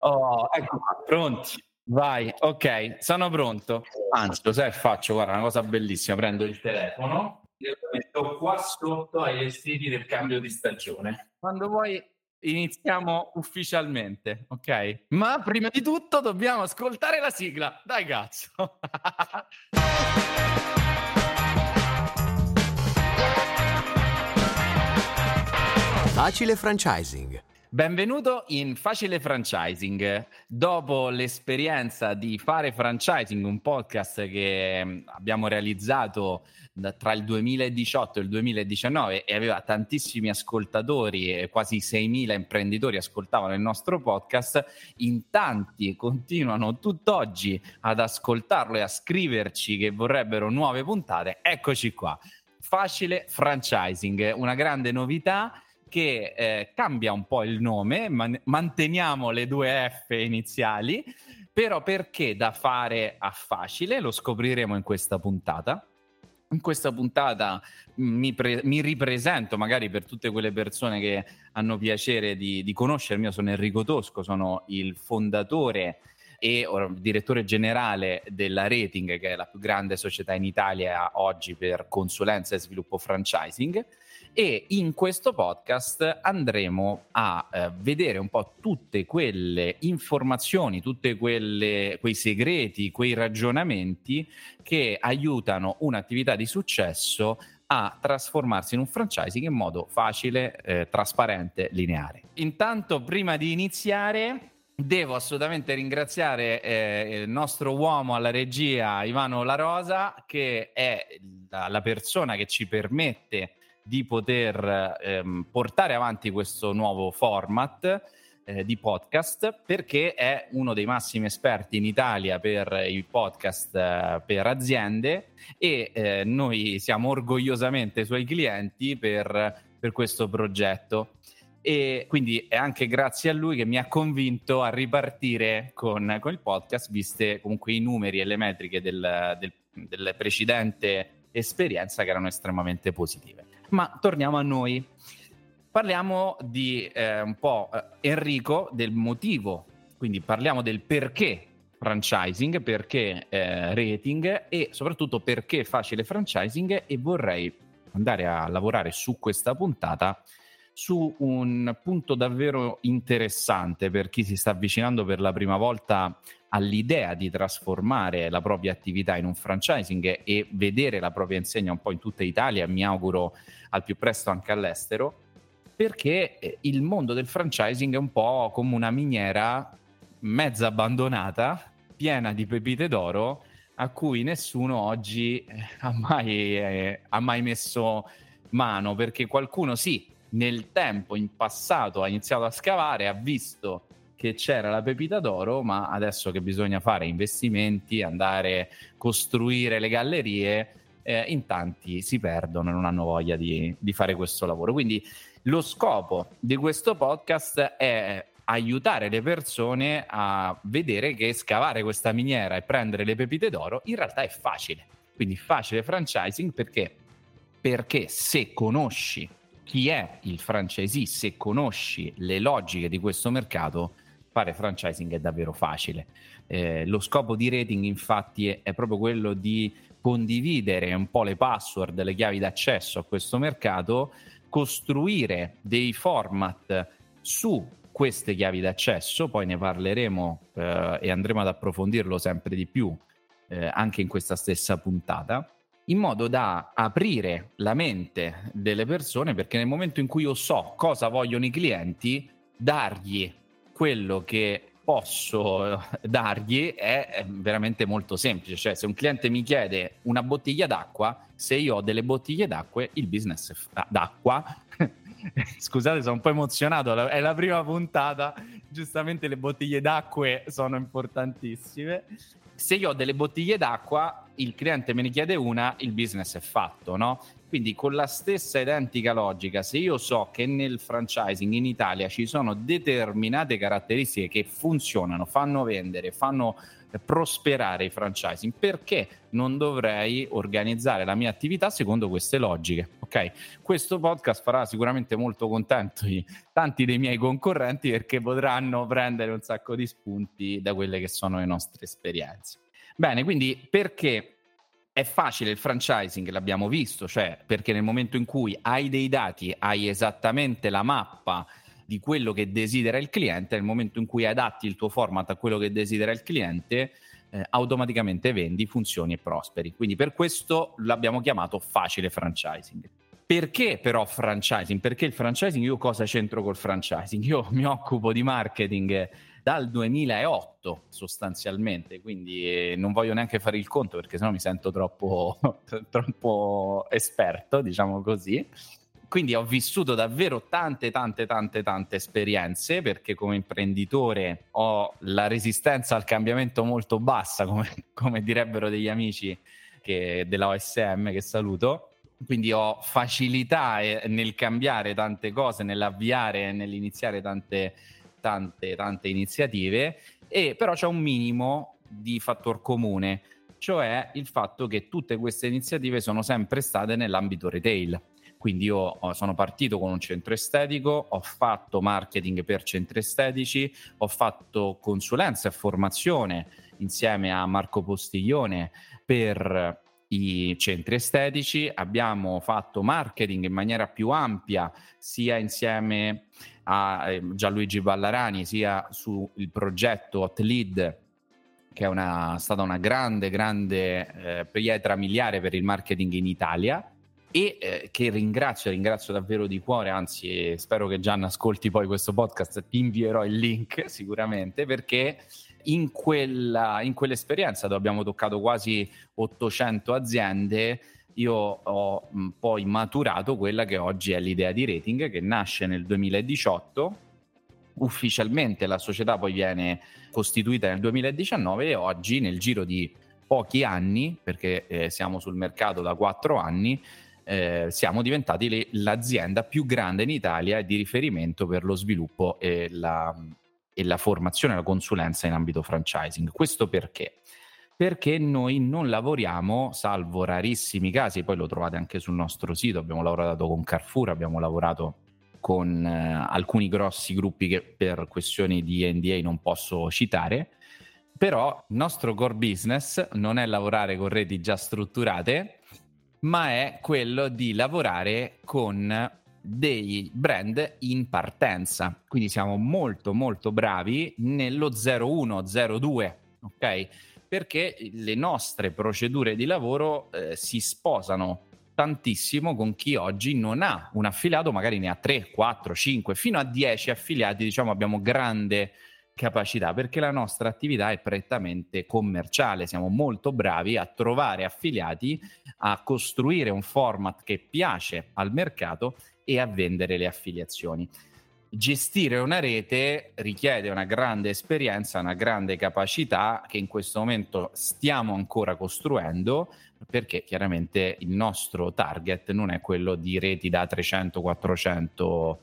Oh, ecco, pronti. Vai, ok, sono pronto. Anzi, lo sai, faccio, guarda, una cosa bellissima, prendo il telefono e lo metto qua sotto ai vestiti del cambio di stagione. Quando vuoi iniziamo ufficialmente, ok? Ma prima di tutto dobbiamo ascoltare la sigla. Dai cazzo. Facile franchising Benvenuto in Facile Franchising. Dopo l'esperienza di fare franchising, un podcast che mm, abbiamo realizzato tra il 2018 e il 2019 e aveva tantissimi ascoltatori, quasi 6.000 imprenditori ascoltavano il nostro podcast, in tanti continuano tutt'oggi ad ascoltarlo e a scriverci che vorrebbero nuove puntate. Eccoci qua. Facile Franchising, una grande novità che eh, cambia un po' il nome, man- manteniamo le due F iniziali, però perché da fare a facile lo scopriremo in questa puntata. In questa puntata mi, pre- mi, ripresento magari per tutte quelle persone che hanno piacere di, di conoscermi. Io sono Enrico Tosco, sono il fondatore e direttore generale della Rating, che è la più grande società in Italia oggi per consulenza e sviluppo franchising e in questo podcast andremo a eh, vedere un po' tutte quelle informazioni, tutti quei segreti, quei ragionamenti che aiutano un'attività di successo a trasformarsi in un franchising in modo facile, eh, trasparente, lineare. Intanto, prima di iniziare, Devo assolutamente ringraziare eh, il nostro uomo alla regia, Ivano La Rosa, che è la, la persona che ci permette di poter ehm, portare avanti questo nuovo format eh, di podcast perché è uno dei massimi esperti in Italia per i podcast eh, per aziende e eh, noi siamo orgogliosamente suoi clienti per, per questo progetto e quindi è anche grazie a lui che mi ha convinto a ripartire con, con il podcast, viste comunque i numeri e le metriche del, del, del precedente esperienza che erano estremamente positive. Ma torniamo a noi. Parliamo di eh, un po' eh, Enrico, del motivo, quindi parliamo del perché franchising, perché eh, rating e soprattutto perché facile franchising e vorrei andare a lavorare su questa puntata su un punto davvero interessante per chi si sta avvicinando per la prima volta all'idea di trasformare la propria attività in un franchising e vedere la propria insegna un po' in tutta Italia, mi auguro al più presto anche all'estero, perché eh, il mondo del franchising è un po' come una miniera mezza abbandonata, piena di pepite d'oro, a cui nessuno oggi eh, ha mai, eh, ha mai messo mano, perché qualcuno sì, nel tempo, in passato, ha iniziato a scavare, ha visto che c'era la pepita d'oro, ma adesso che bisogna fare investimenti, andare a costruire le gallerie, eh, in tanti si perdono e non hanno voglia di, di fare questo lavoro. Quindi lo scopo di questo podcast è aiutare le persone a vedere che scavare questa miniera e prendere le pepite d'oro in realtà è facile. Quindi facile franchising perché? Perché se conosci chi è il franchisee, se conosci le logiche di questo mercato, fare franchising è davvero facile. Eh, lo scopo di rating infatti è, è, proprio quello di condividere un po' le password, le chiavi d'accesso a questo mercato, costruire dei format su queste chiavi d'accesso, poi ne parleremo eh, e andremo ad approfondirlo sempre di più eh, anche in questa stessa puntata in modo da aprire la mente delle persone perché nel momento in cui io so cosa vogliono i clienti, dargli quello che posso eh, dargli è veramente molto semplice. Cioè, se un cliente mi chiede una bottiglia d'acqua, se io ho delle bottiglie d'acqua, il business ah, d'acqua. Scusate, sono un po' emozionato. È la prima puntata. Giustamente le bottiglie d'acqua sono importantissime. Se io ho delle bottiglie d'acqua, il cliente me ne chiede una, il business è fatto, no? Quindi con la stessa identica logica, se io so che nel franchising in Italia ci sono determinate caratteristiche che funzionano, fanno vendere, fanno prosperare i franchising, perché non dovrei organizzare la mia attività secondo queste logiche? Ok, questo podcast farà sicuramente molto contento tanti dei miei concorrenti perché potranno prendere un sacco di spunti da quelle che sono le nostre esperienze. Bene, quindi perché è facile il franchising, l'abbiamo visto, cioè perché nel momento in cui hai dei dati, hai esattamente la mappa di quello che desidera il cliente, nel momento in cui adatti il tuo format a quello che desidera il cliente, eh, automaticamente vendi, funzioni e prosperi. Quindi per questo l'abbiamo chiamato facile franchising. Perché però franchising? Perché il franchising, io cosa c'entro col franchising? Io mi occupo di marketing dal 2008 sostanzialmente, quindi eh, non voglio neanche fare il conto perché sennò mi sento troppo, troppo esperto, diciamo così. Quindi ho vissuto davvero tante, tante, tante, tante esperienze perché come imprenditore ho la resistenza al cambiamento molto bassa, come, come direbbero degli amici che, della OSM che saluto. Quindi ho facilità eh, nel cambiare tante cose, nell'avviare, nell'iniziare tante tante, tante iniziative, e però c'è un minimo di fattor comune, cioè il fatto che tutte queste iniziative sono sempre state nell'ambito retail. Quindi io sono partito con un centro estetico, ho fatto marketing per centri estetici, ho fatto consulenza e formazione insieme a Marco Postiglione per i centri estetici, abbiamo fatto marketing in maniera più ampia sia insieme a eh, Gianluigi Ballarani sia sul progetto Hot Lead che è una, stata una grande, grande eh, pietra miliare per il marketing in Italia e eh, che ringrazio, ringrazio davvero di cuore, anzi spero che Gian ascolti poi questo podcast, ti invierò il link sicuramente perché in, quella, in quell'esperienza dove abbiamo toccato quasi 800 aziende io ho mh, poi maturato quella che oggi è l'idea di rating che nasce nel 2018 ufficialmente la società poi viene costituita nel 2019 e oggi nel giro di pochi anni perché eh, siamo sul mercato da quattro anni eh, siamo diventati le, l'azienda più grande in Italia di riferimento per lo sviluppo e la, e la formazione la consulenza in ambito franchising questo perché? perché noi non lavoriamo, salvo rarissimi casi, poi lo trovate anche sul nostro sito, abbiamo lavorato con Carrefour, abbiamo lavorato con eh, alcuni grossi gruppi che per questioni di NDA non posso citare, però il nostro core business non è lavorare con reti già strutturate, ma è quello di lavorare con dei brand in partenza. Quindi siamo molto molto bravi nello 01, 02, ok? perché le nostre procedure di lavoro eh, si sposano tantissimo con chi oggi non ha un affiliato, magari ne ha 3, 4, 5, fino a 10 affiliati, diciamo abbiamo grande capacità perché la nostra attività è prettamente commerciale, siamo molto bravi a trovare affiliati, a costruire un format che piace al mercato e a vendere le affiliazioni gestire una rete richiede una grande esperienza, una grande capacità che in questo momento stiamo ancora costruendo perché chiaramente il nostro target non è quello di reti da 300-400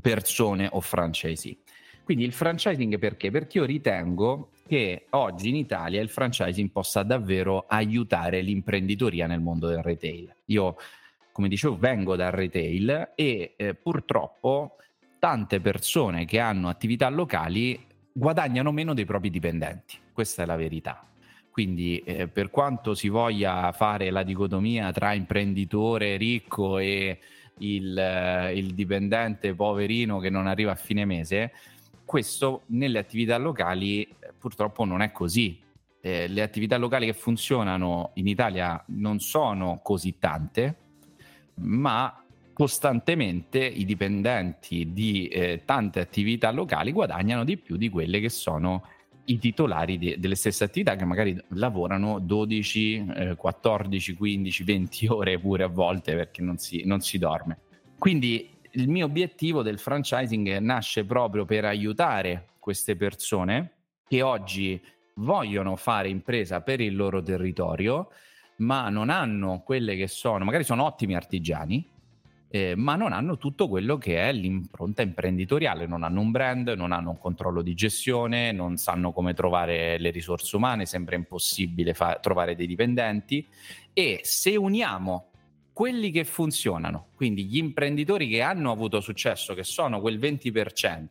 persone o franchisee. Quindi il franchising perché? Perché io ritengo che oggi in Italia il franchising possa davvero aiutare l'imprenditoria nel mondo del retail. Io, come dicevo, vengo dal retail e eh, purtroppo tante persone che hanno attività locali guadagnano meno dei propri dipendenti. Questa è la verità. Quindi eh, per quanto si voglia fare la dicotomia tra imprenditore ricco e il, eh, il dipendente poverino che non arriva a fine mese, questo nelle attività locali eh, purtroppo non è così. Eh, le attività locali che funzionano in Italia non sono così tante, ma costantemente i dipendenti di eh, tante attività locali guadagnano di più di quelle che sono i titolari de- delle stesse attività che magari lavorano 12, eh, 14, 15, 20 ore pure a volte perché non si, non si dorme. Quindi il mio obiettivo del franchising nasce proprio per aiutare queste persone che oggi vogliono fare impresa per il loro territorio, ma non hanno quelle che sono, magari sono ottimi artigiani, eh, ma non hanno tutto quello che è l'impronta imprenditoriale, non hanno un brand, non hanno un controllo di gestione, non sanno come trovare le risorse umane, sembra impossibile fa- trovare dei dipendenti. E se uniamo quelli che funzionano, quindi gli imprenditori che hanno avuto successo, che sono quel 20%,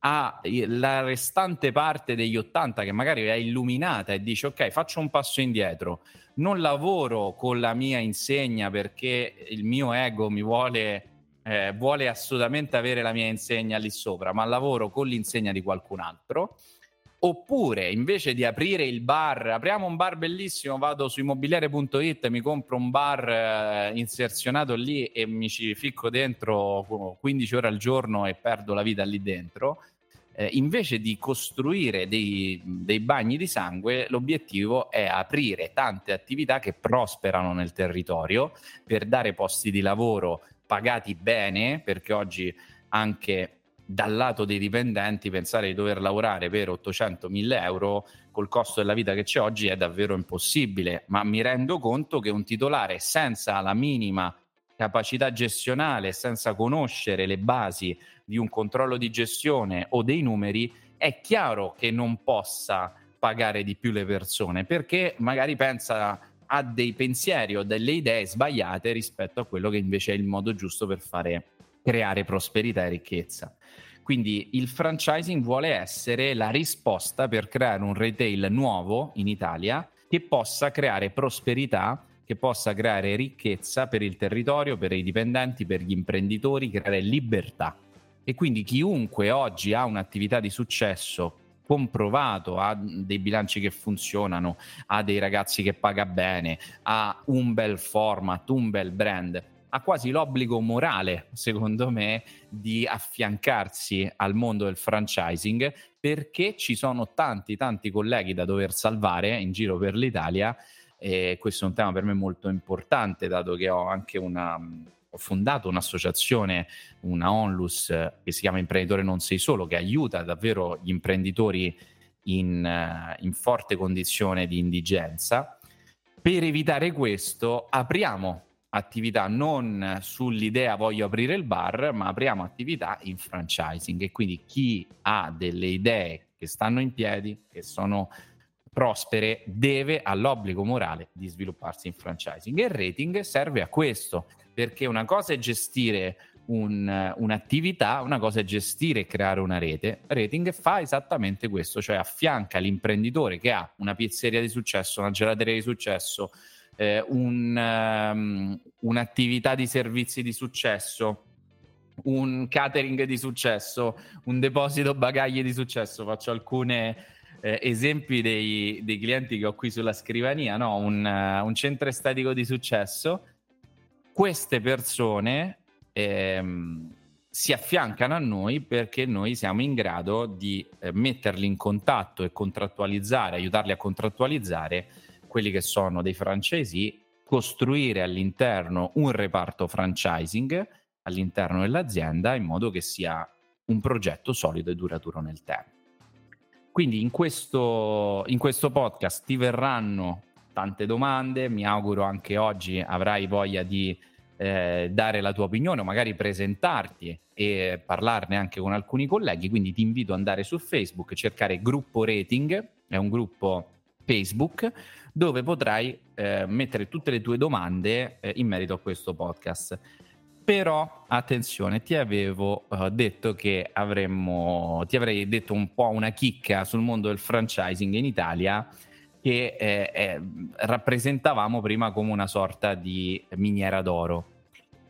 a la restante parte degli 80 che magari è illuminata e dice ok faccio un passo indietro non lavoro con la mia insegna perché il mio ego mi vuole, eh, vuole assolutamente avere la mia insegna lì sopra ma lavoro con l'insegna di qualcun altro Oppure invece di aprire il bar, apriamo un bar bellissimo, vado su immobiliare.it, mi compro un bar eh, inserzionato lì e mi ci ficco dentro 15 ore al giorno e perdo la vita lì dentro. Eh, invece di costruire dei, dei bagni di sangue, l'obiettivo è aprire tante attività che prosperano nel territorio per dare posti di lavoro pagati bene, perché oggi anche dal lato dei dipendenti pensare di dover lavorare per 800.000 euro col costo della vita che c'è oggi è davvero impossibile, ma mi rendo conto che un titolare senza la minima capacità gestionale, senza conoscere le basi di un controllo di gestione o dei numeri, è chiaro che non possa pagare di più le persone perché magari pensa a dei pensieri o delle idee sbagliate rispetto a quello che invece è il modo giusto per fare creare prosperità e ricchezza. Quindi il franchising vuole essere la risposta per creare un retail nuovo in Italia che possa creare prosperità, che possa creare ricchezza per il territorio, per i dipendenti, per gli imprenditori, creare libertà. E quindi chiunque oggi ha un'attività di successo comprovato, ha dei bilanci che funzionano, ha dei ragazzi che paga bene, ha un bel format, un bel brand, ha quasi l'obbligo morale, secondo me, di affiancarsi al mondo del franchising perché ci sono tanti, tanti colleghi da dover salvare in giro per l'Italia e questo è un tema per me molto importante, dato che ho anche una ho fondato un'associazione, una Onlus che si chiama Imprenditore Non Sei Solo, che aiuta davvero gli imprenditori in, in forte condizione di indigenza. Per evitare questo, apriamo attività non sull'idea voglio aprire il bar, ma apriamo attività in franchising e quindi chi ha delle idee che stanno in piedi, che sono prospere, deve all'obbligo morale di svilupparsi in franchising e il rating serve a questo, perché una cosa è gestire un, un'attività, una cosa è gestire e creare una rete. Rating fa esattamente questo, cioè affianca l'imprenditore che ha una pizzeria di successo, una gelateria di successo, eh, un, um, un'attività di servizi di successo, un catering di successo, un deposito bagagli di successo. Faccio alcuni eh, esempi dei, dei, clienti che ho qui sulla scrivania, no? un, uh, un centro estetico di successo. Queste persone ehm, si affiancano a noi perché noi siamo in grado di eh, metterli in contatto e contrattualizzare, aiutarli a contrattualizzare quelli che sono dei francesi, costruire all'interno un reparto franchising all'interno dell'azienda in modo che sia un progetto solido e duraturo nel tempo. Quindi in questo, in questo podcast ti verranno tante domande, mi auguro anche oggi avrai voglia di eh, dare la tua opinione o magari presentarti e parlarne anche con alcuni colleghi, quindi ti invito ad andare su Facebook, cercare gruppo rating, è un gruppo Facebook dove potrai eh, mettere tutte le tue domande eh, in merito a questo podcast. Però attenzione, ti avevo uh, detto che avremmo, ti avrei detto un po' una chicca sul mondo del franchising in Italia che eh, eh, rappresentavamo prima come una sorta di miniera d'oro.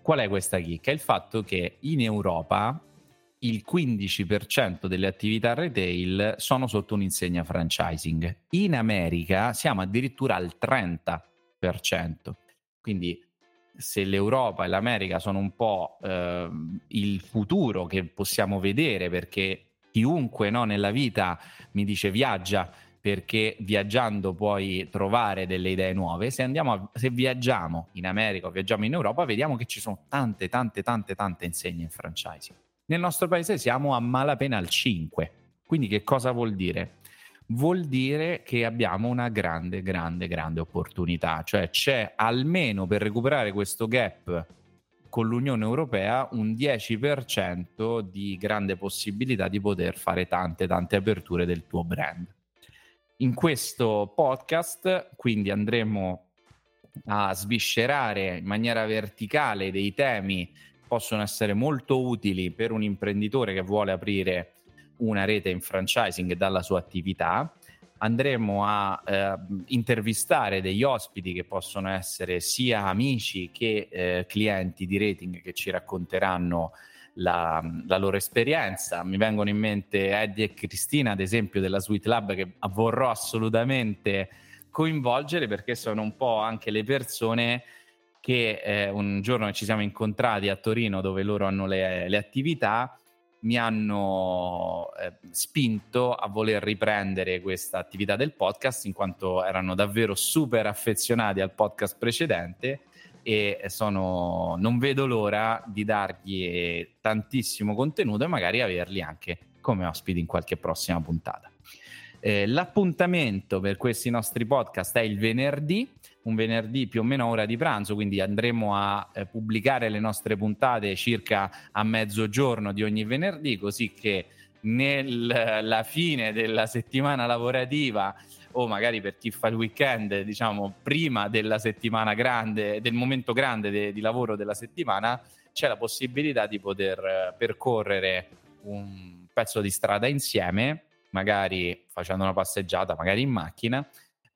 Qual è questa chicca? Il fatto che in Europa il 15% delle attività retail sono sotto un'insegna franchising. In America siamo addirittura al 30%. Quindi se l'Europa e l'America sono un po' eh, il futuro che possiamo vedere perché chiunque no, nella vita mi dice viaggia perché viaggiando puoi trovare delle idee nuove. Se, a, se viaggiamo in America o viaggiamo in Europa, vediamo che ci sono tante, tante, tante, tante insegne in franchising. Nel nostro paese siamo a malapena al 5. Quindi che cosa vuol dire? vuol dire che abbiamo una grande, grande, grande opportunità. Cioè c'è almeno per recuperare questo gap con l'Unione Europea un 10% di grande possibilità di poter fare tante, tante aperture del tuo brand. In questo podcast quindi andremo a sviscerare in maniera verticale dei temi possono essere molto utili per un imprenditore che vuole aprire una rete in franchising dalla sua attività. Andremo a eh, intervistare degli ospiti che possono essere sia amici che eh, clienti di rating che ci racconteranno la, la, loro esperienza. Mi vengono in mente Eddie e Cristina, ad esempio, della Sweet Lab, che vorrò assolutamente coinvolgere perché sono un po' anche le persone che eh, un giorno ci siamo incontrati a Torino dove loro hanno le, le attività mi hanno eh, spinto a voler riprendere questa attività del podcast in quanto erano davvero super affezionati al podcast precedente e sono, non vedo l'ora di dargli tantissimo contenuto e magari averli anche come ospiti in qualche prossima puntata. Eh, l'appuntamento per questi nostri podcast è il venerdì, un venerdì più o meno ora di pranzo, quindi andremo a eh, pubblicare le nostre puntate circa a mezzogiorno di ogni venerdì, così che nella fine della settimana lavorativa o magari per chi fa il weekend, diciamo prima della settimana grande, del momento grande de, di lavoro della settimana, c'è la possibilità di poter eh, percorrere un pezzo di strada insieme magari facendo una passeggiata, magari in macchina,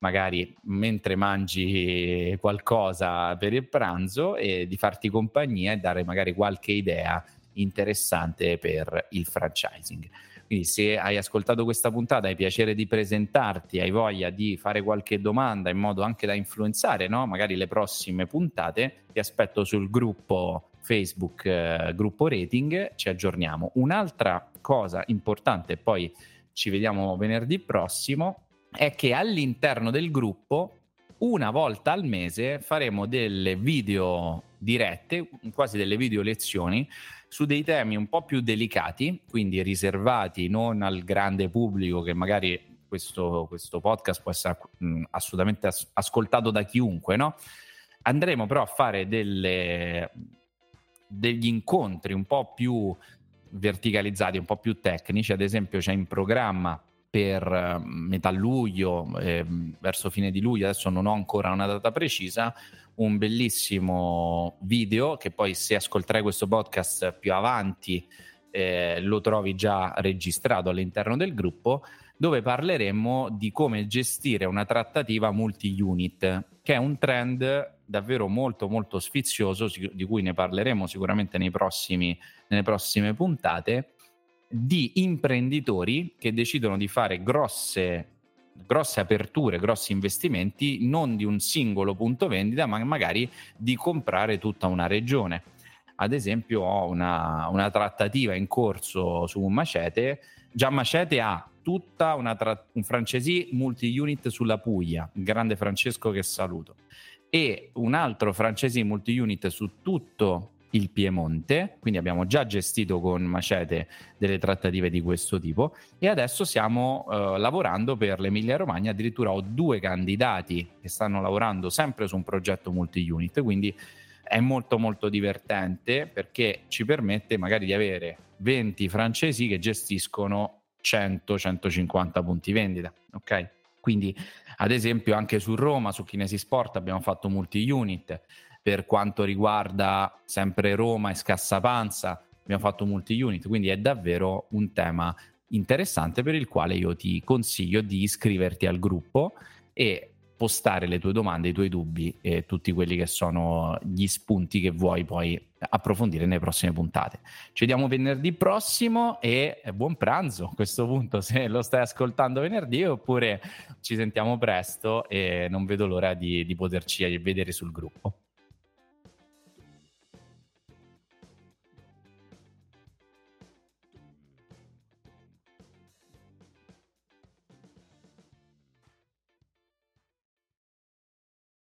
magari mentre mangi qualcosa per il pranzo e di farti compagnia e dare magari qualche idea interessante per il franchising. Quindi se hai ascoltato questa puntata, hai piacere di presentarti, hai voglia di fare qualche domanda in modo anche da influenzare no? magari le prossime puntate, ti aspetto sul gruppo Facebook, eh, gruppo rating, ci aggiorniamo. Un'altra cosa importante, poi ci vediamo venerdì prossimo, è che all'interno del gruppo una volta al mese faremo delle video dirette, quasi delle video lezioni su dei temi un po' più delicati, quindi riservati non al grande pubblico che magari questo, questo podcast può essere mh, assolutamente as- ascoltato da chiunque, no? Andremo però a fare delle, degli incontri un po' più verticalizzati, un po' più tecnici, ad esempio c'è in programma per metà luglio, eh, verso fine di luglio, adesso non ho ancora una data precisa, un bellissimo video che poi se ascolterai questo podcast più avanti eh, lo trovi già registrato all'interno del gruppo, dove parleremo di come gestire una trattativa multi-unit, che è un trend davvero molto molto sfizioso, di cui ne parleremo sicuramente nei prossimi, nelle prossime puntate, di imprenditori che decidono di fare grosse, grosse aperture, grossi investimenti, non di un singolo punto vendita, ma magari di comprare tutta una regione. Ad esempio ho una, una trattativa in corso su un macete, già Macete ha tutta una tra- un francesi multi-unit sulla Puglia, grande Francesco che saluto e un altro francese multi-unit su tutto il Piemonte, quindi abbiamo già gestito con Macete delle trattative di questo tipo e adesso stiamo eh, lavorando per l'Emilia Romagna, addirittura ho due candidati che stanno lavorando sempre su un progetto multi-unit, quindi è molto molto divertente perché ci permette magari di avere 20 francesi che gestiscono 100-150 punti vendita, ok? Quindi, ad esempio, anche su Roma, su Kinesi Sport abbiamo fatto multi-unit. Per quanto riguarda sempre Roma e Scassapanza, abbiamo fatto multi-unit. Quindi è davvero un tema interessante per il quale io ti consiglio di iscriverti al gruppo e postare le tue domande, i tuoi dubbi e tutti quelli che sono gli spunti che vuoi poi approfondire nelle prossime puntate. Ci vediamo venerdì prossimo e buon pranzo a questo punto se lo stai ascoltando venerdì oppure ci sentiamo presto e non vedo l'ora di, di poterci vedere sul gruppo.